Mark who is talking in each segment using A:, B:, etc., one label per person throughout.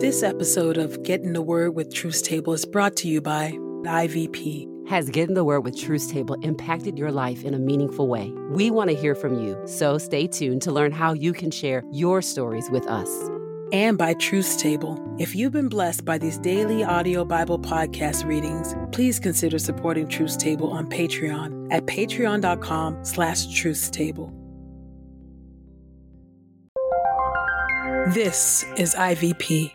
A: This episode of Get in the Word with Truth's Table is brought to you by IVP.
B: Has Get in the Word with Truth's Table impacted your life in a meaningful way? We want to hear from you, so stay tuned to learn how you can share your stories with us.
A: And by Truth's Table. If you've been blessed by these daily audio Bible podcast readings, please consider supporting Truth's Table on Patreon at patreon.com slash truthstable. This is IVP.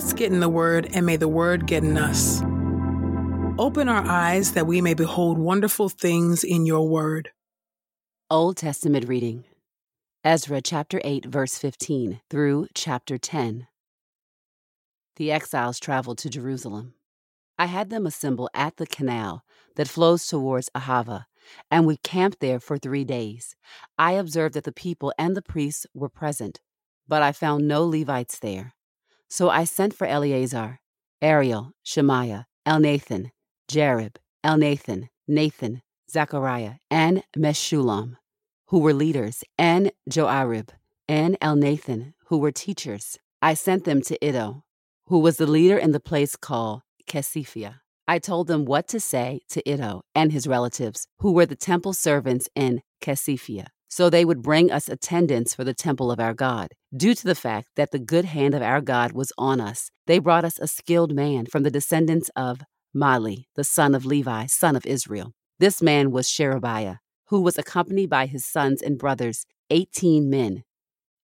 A: Let's get in the Word, and may the Word get in us. Open our eyes that we may behold wonderful things in your Word.
B: Old Testament reading Ezra chapter 8, verse 15 through chapter 10. The exiles traveled to Jerusalem. I had them assemble at the canal that flows towards Ahava, and we camped there for three days. I observed that the people and the priests were present, but I found no Levites there. So I sent for Eleazar, Ariel, Shemaiah, Elnathan, Jarib, Elnathan, Nathan, Zechariah, and Meshullam, who were leaders, and Joiarib, and Elnathan, who were teachers. I sent them to Iddo, who was the leader in the place called Casiphia. I told them what to say to Iddo and his relatives, who were the temple servants in Casiphia, so they would bring us attendants for the temple of our God. Due to the fact that the good hand of our God was on us, they brought us a skilled man from the descendants of Mahli, the son of Levi, son of Israel. This man was Sherebiah, who was accompanied by his sons and brothers, eighteen men,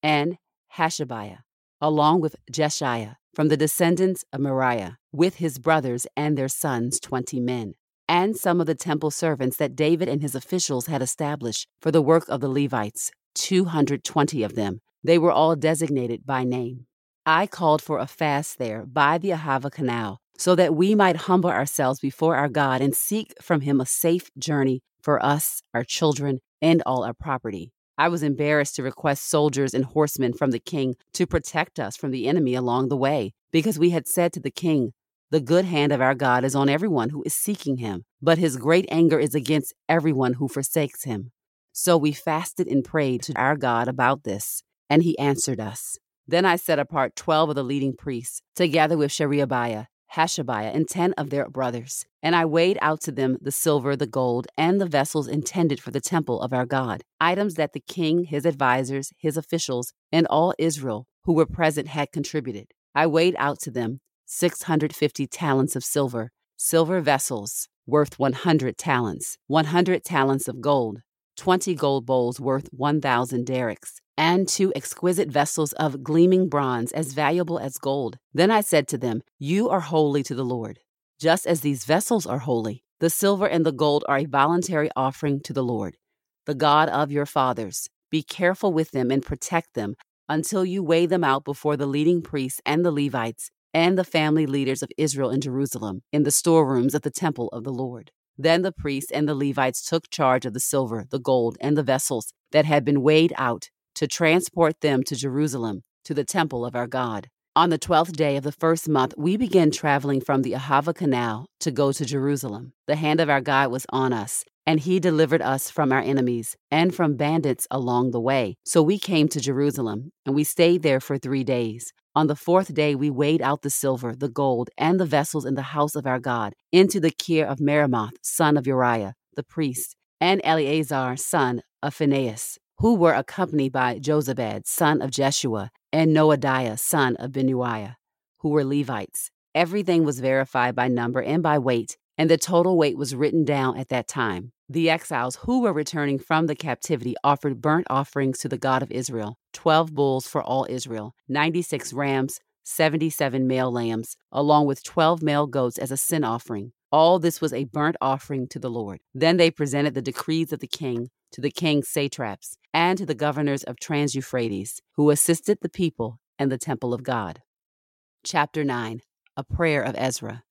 B: and Hashabiah, along with Jeshaiah, from the descendants of Moriah, with his brothers and their sons, twenty men, and some of the temple servants that David and his officials had established for the work of the Levites, two hundred twenty of them. They were all designated by name. I called for a fast there by the Ahava Canal, so that we might humble ourselves before our God and seek from him a safe journey for us, our children, and all our property. I was embarrassed to request soldiers and horsemen from the king to protect us from the enemy along the way, because we had said to the king, The good hand of our God is on everyone who is seeking him, but his great anger is against everyone who forsakes him. So we fasted and prayed to our God about this, and he answered us. Then I set apart twelve of the leading priests, together with Sherebiah, Hashabiah, and ten of their brothers. And I weighed out to them the silver, the gold, and the vessels intended for the temple of our God, items that the king, his advisers, his officials, and all Israel who were present had contributed. I weighed out to them 650 talents of silver, silver vessels worth 100 talents, 100 talents of gold, 20 gold bowls worth 1,000 darics, and two exquisite vessels of gleaming bronze as valuable as gold. Then I said to them, You are holy to the Lord. Just as these vessels are holy, the silver and the gold are a voluntary offering to the Lord, the God of your fathers. Be careful with them and protect them until you weigh them out before the leading priests and the Levites and the family leaders of Israel in Jerusalem in the storerooms of the temple of the Lord. Then the priests and the Levites took charge of the silver, the gold, and the vessels that had been weighed out to transport them to Jerusalem, to the temple of our God. On the twelfth day of the first month, we began traveling from the Ahava Canal to go to Jerusalem. The hand of our God was on us, and he delivered us from our enemies and from bandits along the way. So we came to Jerusalem, and we stayed there for three days. On the fourth day, we weighed out the silver, the gold, and the vessels in the house of our God into the care of Meremoth, son of Uriah, the priest, and Eleazar, son of Phinehas, who were accompanied by Jozabad, son of Jeshua, and Noadiah, son of Binuiah, who were Levites. Everything was verified by number and by weight, and the total weight was written down at that time. The exiles who were returning from the captivity offered burnt offerings to the God of Israel 12 bulls for all Israel, 96 rams, 77 male lambs, along with 12 male goats as a sin offering. All this was a burnt offering to the Lord. Then they presented the decrees of the king to the king's satraps and to the governors of Trans Euphrates, who assisted the people and the temple of God. Chapter 9 A Prayer of Ezra.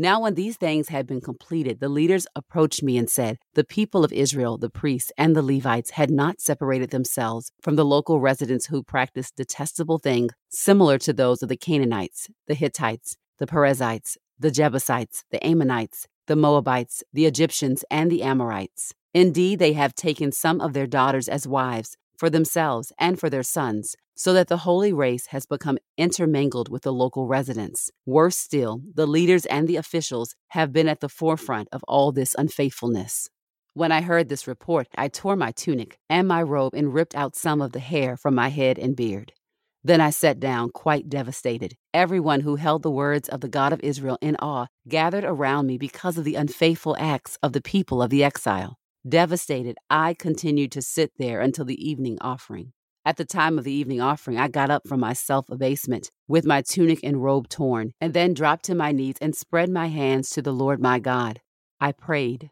B: Now, when these things had been completed, the leaders approached me and said, The people of Israel, the priests, and the Levites had not separated themselves from the local residents who practiced detestable things similar to those of the Canaanites, the Hittites, the Perizzites, the Jebusites, the Ammonites, the Moabites, the Egyptians, and the Amorites. Indeed, they have taken some of their daughters as wives for themselves and for their sons, so that the holy race has become intermingled with the local residents. Worse still, the leaders and the officials have been at the forefront of all this unfaithfulness. When I heard this report, I tore my tunic and my robe and ripped out some of the hair from my head and beard. Then I sat down, quite devastated. Everyone who held the words of the God of Israel in awe gathered around me because of the unfaithful acts of the people of the exile. Devastated, I continued to sit there until the evening offering. At the time of the evening offering, I got up from my self abasement with my tunic and robe torn, and then dropped to my knees and spread my hands to the Lord my God. I prayed,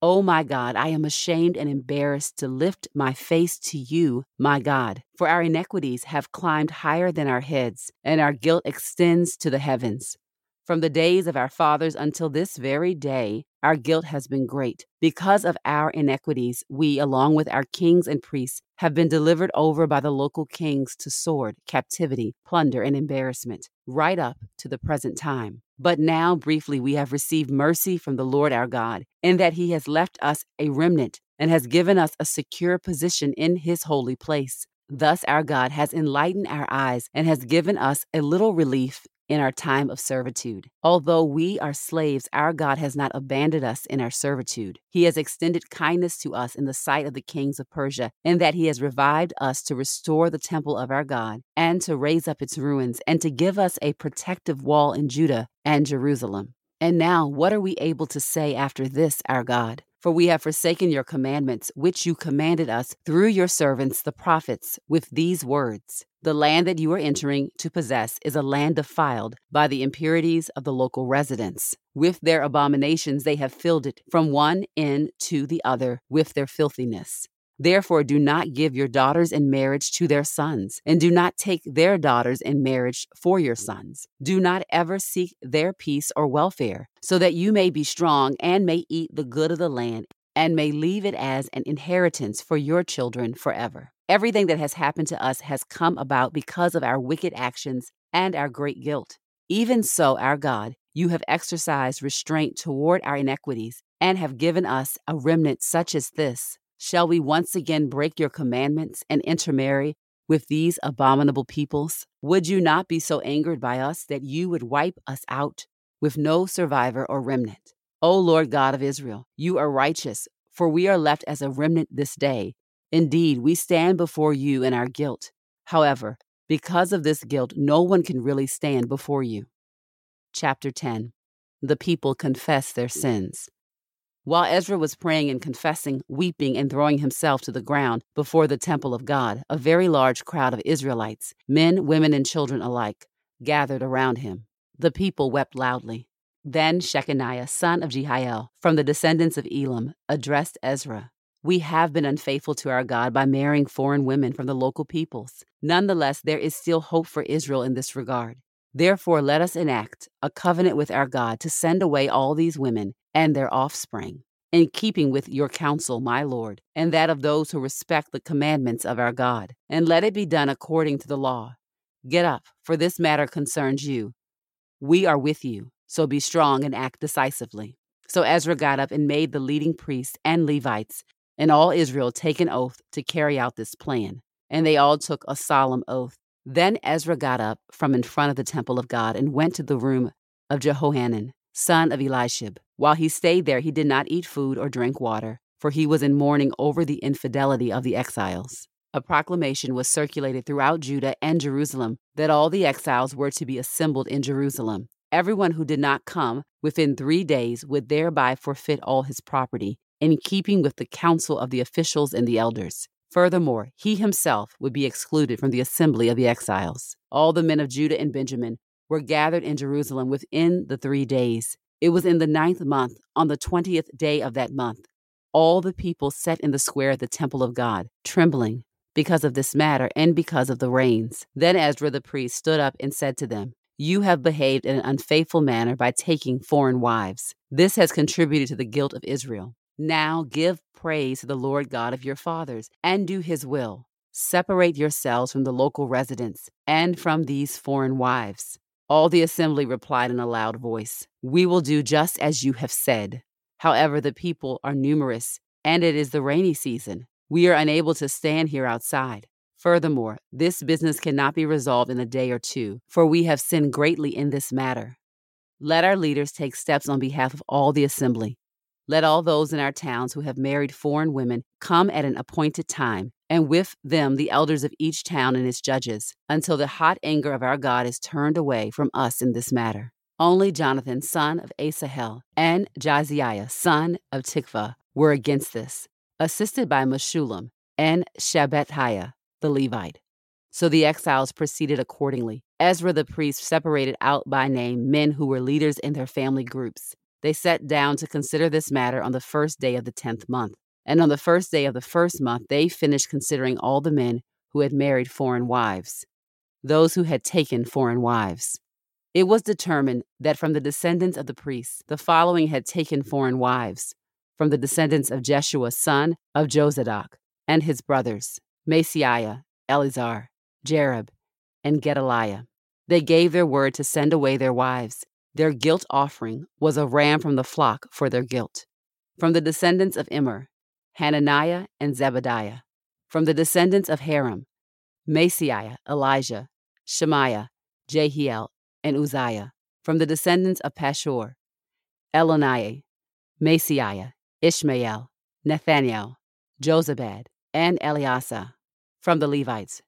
B: Oh my God, I am ashamed and embarrassed to lift my face to you, my God, for our iniquities have climbed higher than our heads, and our guilt extends to the heavens. From the days of our fathers until this very day, our guilt has been great. Because of our iniquities, we, along with our kings and priests, have been delivered over by the local kings to sword, captivity, plunder, and embarrassment, right up to the present time. But now, briefly, we have received mercy from the Lord our God, in that he has left us a remnant and has given us a secure position in his holy place. Thus, our God has enlightened our eyes and has given us a little relief in our time of servitude. Although we are slaves, our God has not abandoned us in our servitude. He has extended kindness to us in the sight of the kings of Persia, in that he has revived us to restore the temple of our God and to raise up its ruins and to give us a protective wall in Judah and Jerusalem. And now, what are we able to say after this, our God? For we have forsaken your commandments, which you commanded us through your servants the prophets, with these words The land that you are entering to possess is a land defiled by the impurities of the local residents. With their abominations, they have filled it from one end to the other with their filthiness. Therefore, do not give your daughters in marriage to their sons, and do not take their daughters in marriage for your sons. Do not ever seek their peace or welfare, so that you may be strong and may eat the good of the land and may leave it as an inheritance for your children forever. Everything that has happened to us has come about because of our wicked actions and our great guilt. Even so, our God, you have exercised restraint toward our iniquities and have given us a remnant such as this Shall we once again break your commandments and intermarry with these abominable peoples? Would you not be so angered by us that you would wipe us out with no survivor or remnant? O Lord God of Israel, you are righteous, for we are left as a remnant this day. Indeed, we stand before you in our guilt. However, because of this guilt, no one can really stand before you. Chapter 10 The people confess their sins. While Ezra was praying and confessing, weeping, and throwing himself to the ground before the temple of God, a very large crowd of Israelites, men, women, and children alike, gathered around him. The people wept loudly. Then Shechaniah, son of Jehiel, from the descendants of Elam, addressed Ezra. We have been unfaithful to our God by marrying foreign women from the local peoples. Nonetheless, there is still hope for Israel in this regard. Therefore, let us enact a covenant with our God to send away all these women and their offspring, in keeping with your counsel, my Lord, and that of those who respect the commandments of our God, and let it be done according to the law. Get up, for this matter concerns you. We are with you, so be strong and act decisively. So Ezra got up and made the leading priests and Levites and all Israel take an oath to carry out this plan. And they all took a solemn oath. Then Ezra got up from in front of the temple of God and went to the room of Jehohanan, son of Eliashib. While he stayed there, he did not eat food or drink water, for he was in mourning over the infidelity of the exiles. A proclamation was circulated throughout Judah and Jerusalem that all the exiles were to be assembled in Jerusalem. Everyone who did not come within three days would thereby forfeit all his property, in keeping with the counsel of the officials and the elders. Furthermore, he himself would be excluded from the assembly of the exiles. All the men of Judah and Benjamin were gathered in Jerusalem within the three days. It was in the ninth month, on the twentieth day of that month. All the people sat in the square of the temple of God, trembling because of this matter and because of the rains. Then Ezra the priest stood up and said to them, You have behaved in an unfaithful manner by taking foreign wives. This has contributed to the guilt of Israel. Now give praise to the Lord God of your fathers and do his will. Separate yourselves from the local residents and from these foreign wives. All the assembly replied in a loud voice, We will do just as you have said. However, the people are numerous, and it is the rainy season. We are unable to stand here outside. Furthermore, this business cannot be resolved in a day or two, for we have sinned greatly in this matter. Let our leaders take steps on behalf of all the assembly let all those in our towns who have married foreign women come at an appointed time, and with them the elders of each town and its judges, until the hot anger of our God is turned away from us in this matter. Only Jonathan, son of Asahel, and Jahzeiah, son of Tikvah, were against this, assisted by Meshullam and Shabbethaiah, the Levite. So the exiles proceeded accordingly. Ezra the priest separated out by name men who were leaders in their family groups they sat down to consider this matter on the first day of the tenth month. And on the first day of the first month, they finished considering all the men who had married foreign wives, those who had taken foreign wives. It was determined that from the descendants of the priests, the following had taken foreign wives from the descendants of Jeshua, son of Jozadak, and his brothers, Maaseiah, Eleazar, Jarib, and Gedaliah. They gave their word to send away their wives, their guilt offering was a ram from the flock for their guilt. From the descendants of Immer, Hananiah and Zebadiah. From the descendants of Harim, Maaseiah, Elijah, Shemaiah, Jehiel, and Uzziah. From the descendants of Pashur, Eloniah, Maaseiah, Ishmael, Nathaniel, Jozabad, and Eliasa. From the Levites,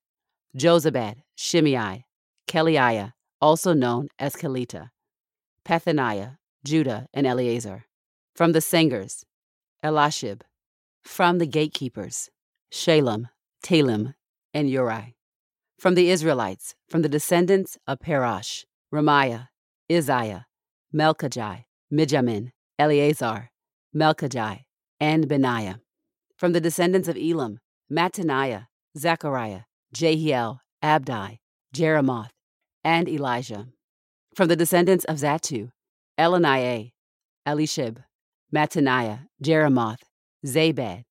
B: Jozabad, Shimei, Kelaiah, also known as Kelita, Pethaniah, Judah, and Eleazar. From the singers, Eliashib. From the gatekeepers, Shallum, Telem, and Uri. From the Israelites, from the descendants of Parash, Ramiah, Isaiah, Malchijah, Mijamin, Eleazar, Malchijah, and Benaiah. From the descendants of Elam, Mattaniah, Zechariah, Jehiel, Abdi, Jeremoth, and Elijah. From the descendants of Zattu, Elaniah, Eliashib, Mattaniah, Jeremoth, Zabad,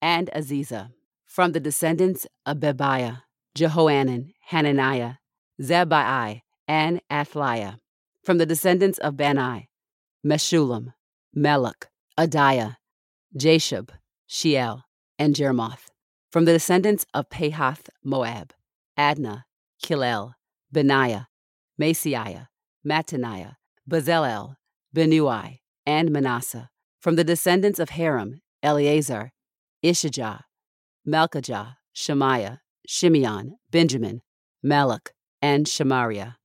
B: and Aziza. From the descendants of Bebai, Jehohanan, Hananiah, Zabbai, and Athaliah. From the descendants of Bani, Meshullam, Melech, Adaiah, Jashub, Sheal, and Jeremoth. From the descendants of Pahath Moab, Adna, Kilel, Benaiah, Maaseiah, Mattaniah, Bezalel, Binnui, and Manasseh. From the descendants of Harim, Eleazar, Ishijah, Malchijah, Shemaiah, Shimeon, Benjamin, Malach, and Shemariah.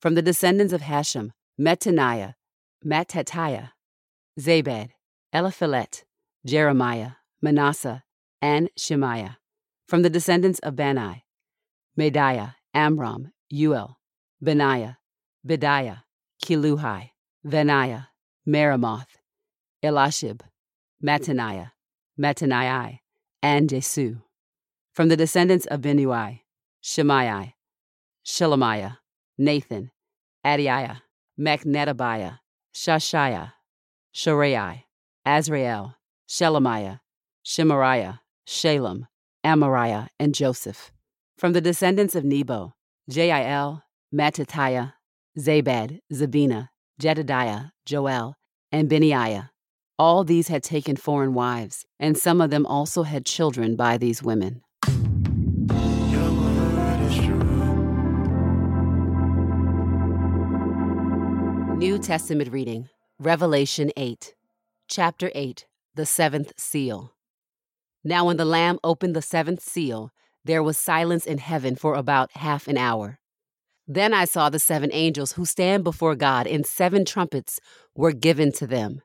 B: From the descendants of Hashum, Mattaniah, Mattatiah, Zabad, Eliphelet, Jeremiah, Manasseh, and Shemaiah. From the descendants of Bani, Mediah, Amram, Uel, Benaiah, Bediah, Keluhi, Vaniah, Meremoth, Eliashib, Mattaniah, Mattaniah, and Jesu. From the descendants of Binnui, Shemaiah, Shelemiah, Nathan, Adaiah, Machnetabiah, Shashai, Shorai, Azarel, Shelemiah, Shemariah, Shalem, Amariah, and Joseph. From the descendants of Nebo, Jael, Mattithiah, Zabad, Zebina, Jedediah, Joel, and Benaiah. All these had taken foreign wives, and some of them also had children by these women. New Testament reading Revelation 8, chapter 8, the seventh seal. Now, when the Lamb opened the seventh seal, there was silence in heaven for about half an hour. Then I saw the seven angels who stand before God, and seven trumpets were given to them.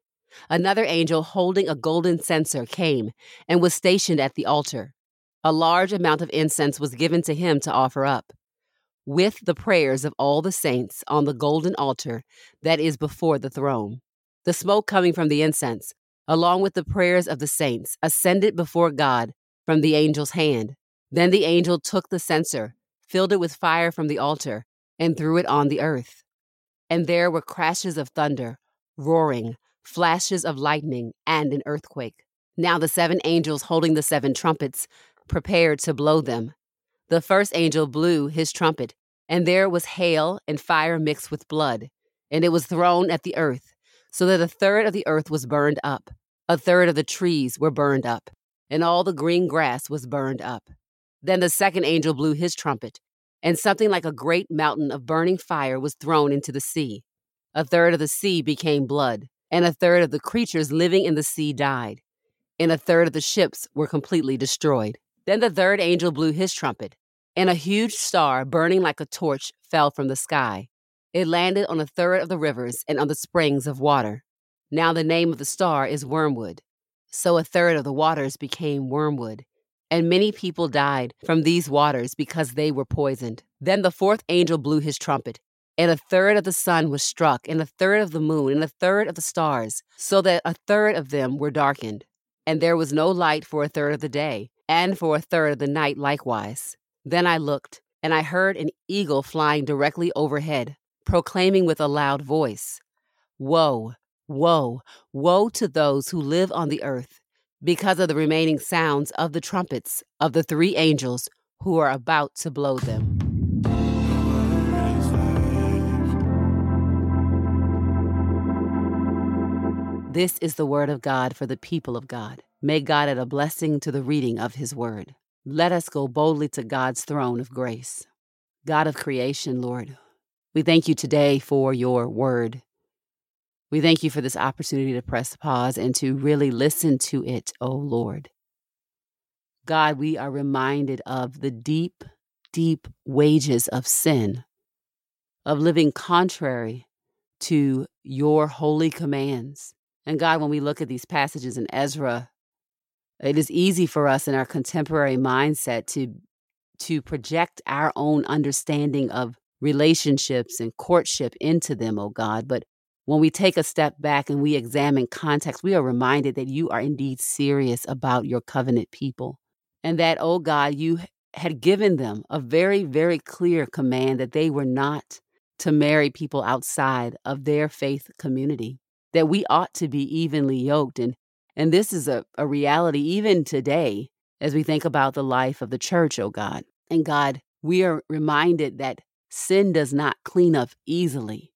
B: Another angel holding a golden censer came and was stationed at the altar. A large amount of incense was given to him to offer up with the prayers of all the saints on the golden altar that is before the throne. The smoke coming from the incense, along with the prayers of the saints, ascended before God from the angel's hand. Then the angel took the censer, filled it with fire from the altar, and threw it on the earth. And there were crashes of thunder, roaring, flashes of lightning, and an earthquake. Now the seven angels holding the seven trumpets prepared to blow them. The first angel blew his trumpet, and there was hail and fire mixed with blood, and it was thrown at the earth, so that a third of the earth was burned up, a third of the trees were burned up, and all the green grass was burned up. Then the second angel blew his trumpet, and something like a great mountain of burning fire was thrown into the sea. A third of the sea became blood, and a third of the creatures living in the sea died, and a third of the ships were completely destroyed. Then the third angel blew his trumpet and a huge star burning like a torch fell from the sky. It landed on a third of the rivers and on the springs of water. Now the name of the star is Wormwood. So a third of the waters became wormwood, and many people died from these waters because they were poisoned. Then the fourth angel blew his trumpet, and a third of the sun was struck, and a third of the moon, and a third of the stars, so that a third of them were darkened. And there was no light for a third of the day, and for a third of the night likewise. Then I looked, and I heard an eagle flying directly overhead, proclaiming with a loud voice Woe, woe, woe to those who live on the earth, because of the remaining sounds of the trumpets of the three angels who are about to blow them. This is the word of God for the people of God. May God add a blessing to the reading of his word. Let us go boldly to God's throne of grace. God of creation, Lord, we thank you today for your word. We thank you for this opportunity to press pause and to really listen to it, O oh Lord. God, we are reminded of the deep, deep wages of sin, of living contrary to your holy commands. And God, when we look at these passages in Ezra, it is easy for us in our contemporary mindset to to project our own understanding of relationships and courtship into them, oh God. But when we take a step back and we examine context, we are reminded that you are indeed serious about your covenant people. And that, oh God, you had given them a very, very clear command that they were not to marry people outside of their faith community, that we ought to be evenly yoked. And and this is a, a reality even today as we think about the life of the church, oh God. And God, we are reminded that sin does not clean up easily.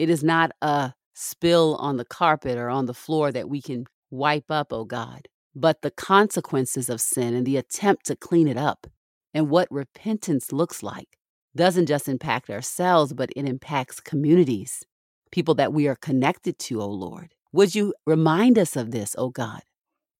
B: It is not a spill on the carpet or on the floor that we can wipe up, oh God, but the consequences of sin and the attempt to clean it up and what repentance looks like doesn't just impact ourselves, but it impacts communities, people that we are connected to, oh Lord. Would you remind us of this, O God,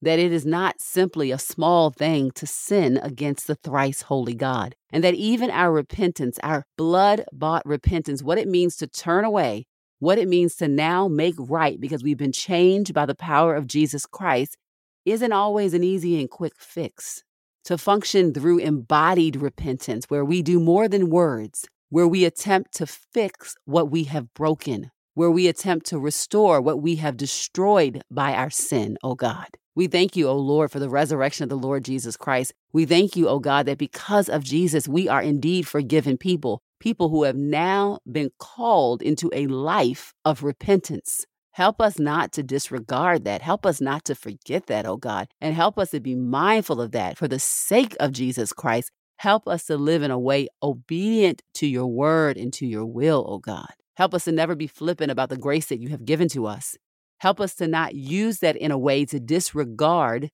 B: that it is not simply a small thing to sin against the thrice holy God, and that even our repentance, our blood bought repentance, what it means to turn away, what it means to now make right because we've been changed by the power of Jesus Christ, isn't always an easy and quick fix. To function through embodied repentance, where we do more than words, where we attempt to fix what we have broken, where we attempt to restore what we have destroyed by our sin, O God. We thank you, O Lord, for the resurrection of the Lord Jesus Christ. We thank you, O God, that because of Jesus, we are indeed forgiven people, people who have now been called into a life of repentance. Help us not to disregard that. Help us not to forget that, O God, and help us to be mindful of that for the sake of Jesus Christ. Help us to live in a way obedient to your word and to your will, O God. Help us to never be flippant about the grace that you have given to us. Help us to not use that in a way to disregard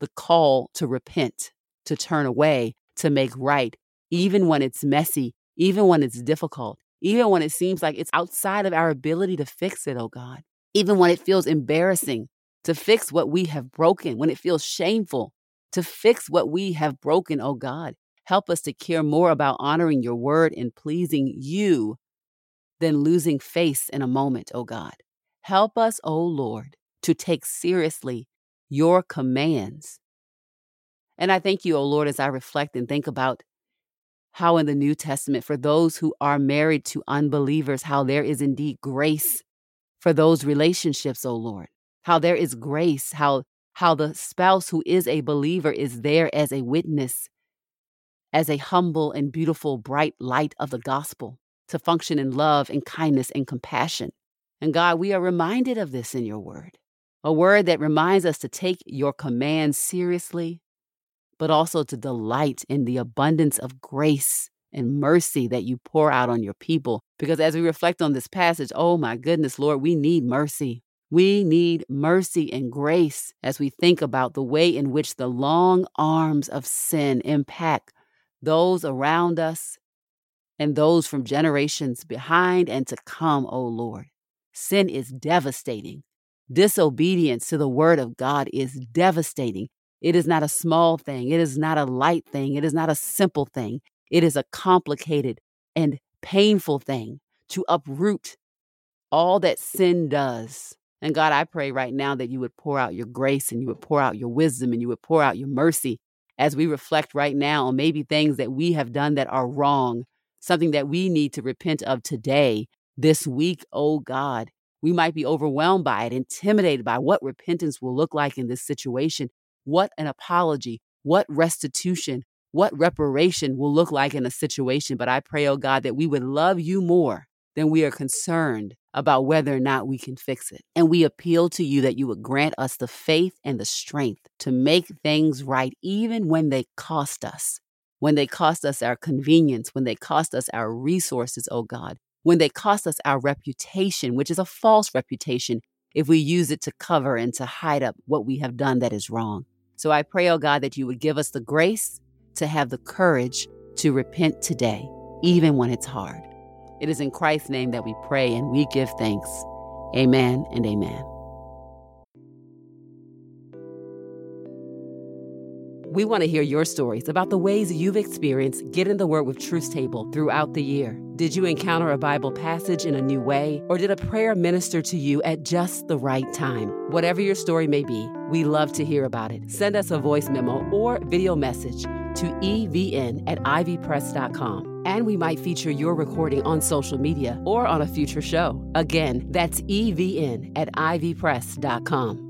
B: the call to repent, to turn away, to make right, even when it's messy, even when it's difficult, even when it seems like it's outside of our ability to fix it, oh God. even when it feels embarrassing, to fix what we have broken, when it feels shameful, to fix what we have broken, oh God. Help us to care more about honoring your word and pleasing you than losing face in a moment, oh God. Help us, oh Lord, to take seriously your commands. And I thank you, oh Lord, as I reflect and think about how in the New Testament, for those who are married to unbelievers, how there is indeed grace for those relationships, O Lord. How there is grace, how how the spouse who is a believer is there as a witness, as a humble and beautiful bright light of the gospel, to function in love and kindness and compassion. And God, we are reminded of this in your word, a word that reminds us to take your commands seriously, but also to delight in the abundance of grace and mercy that you pour out on your people. Because as we reflect on this passage, oh my goodness, Lord, we need mercy. We need mercy and grace as we think about the way in which the long arms of sin impact those around us and those from generations behind and to come, O oh Lord. Sin is devastating. Disobedience to the word of God is devastating. It is not a small thing. It is not a light thing. It is not a simple thing. It is a complicated and painful thing to uproot all that sin does and God, I pray right now that you would pour out your grace and you would pour out your wisdom and you would pour out your mercy as we reflect right now on maybe things that we have done that are wrong, something that we need to repent of today, this week, oh God. We might be overwhelmed by it, intimidated by what repentance will look like in this situation, what an apology, what restitution, what reparation will look like in a situation. But I pray, oh God, that we would love you more than we are concerned about whether or not we can fix it. And we appeal to you that you would grant us the faith and the strength to make things right, even when they cost us, when they cost us our convenience, when they cost us our resources, oh God, when they cost us our reputation, which is a false reputation if we use it to cover and to hide up what we have done that is wrong. So I pray, oh God, that you would give us the grace to have the courage to repent today, even when it's hard. It is in Christ's name that we pray and we give thanks. Amen and amen. We want to hear your stories about the ways you've experienced Get in the Word with Truth's Table throughout the year. Did you encounter a Bible passage in a new way, or did a prayer minister to you at just the right time? Whatever your story may be, we love to hear about it. Send us a voice memo or video message to evn at ivpress.com and we might feature your recording on social media or on a future show. Again, that's evn at ivpress.com.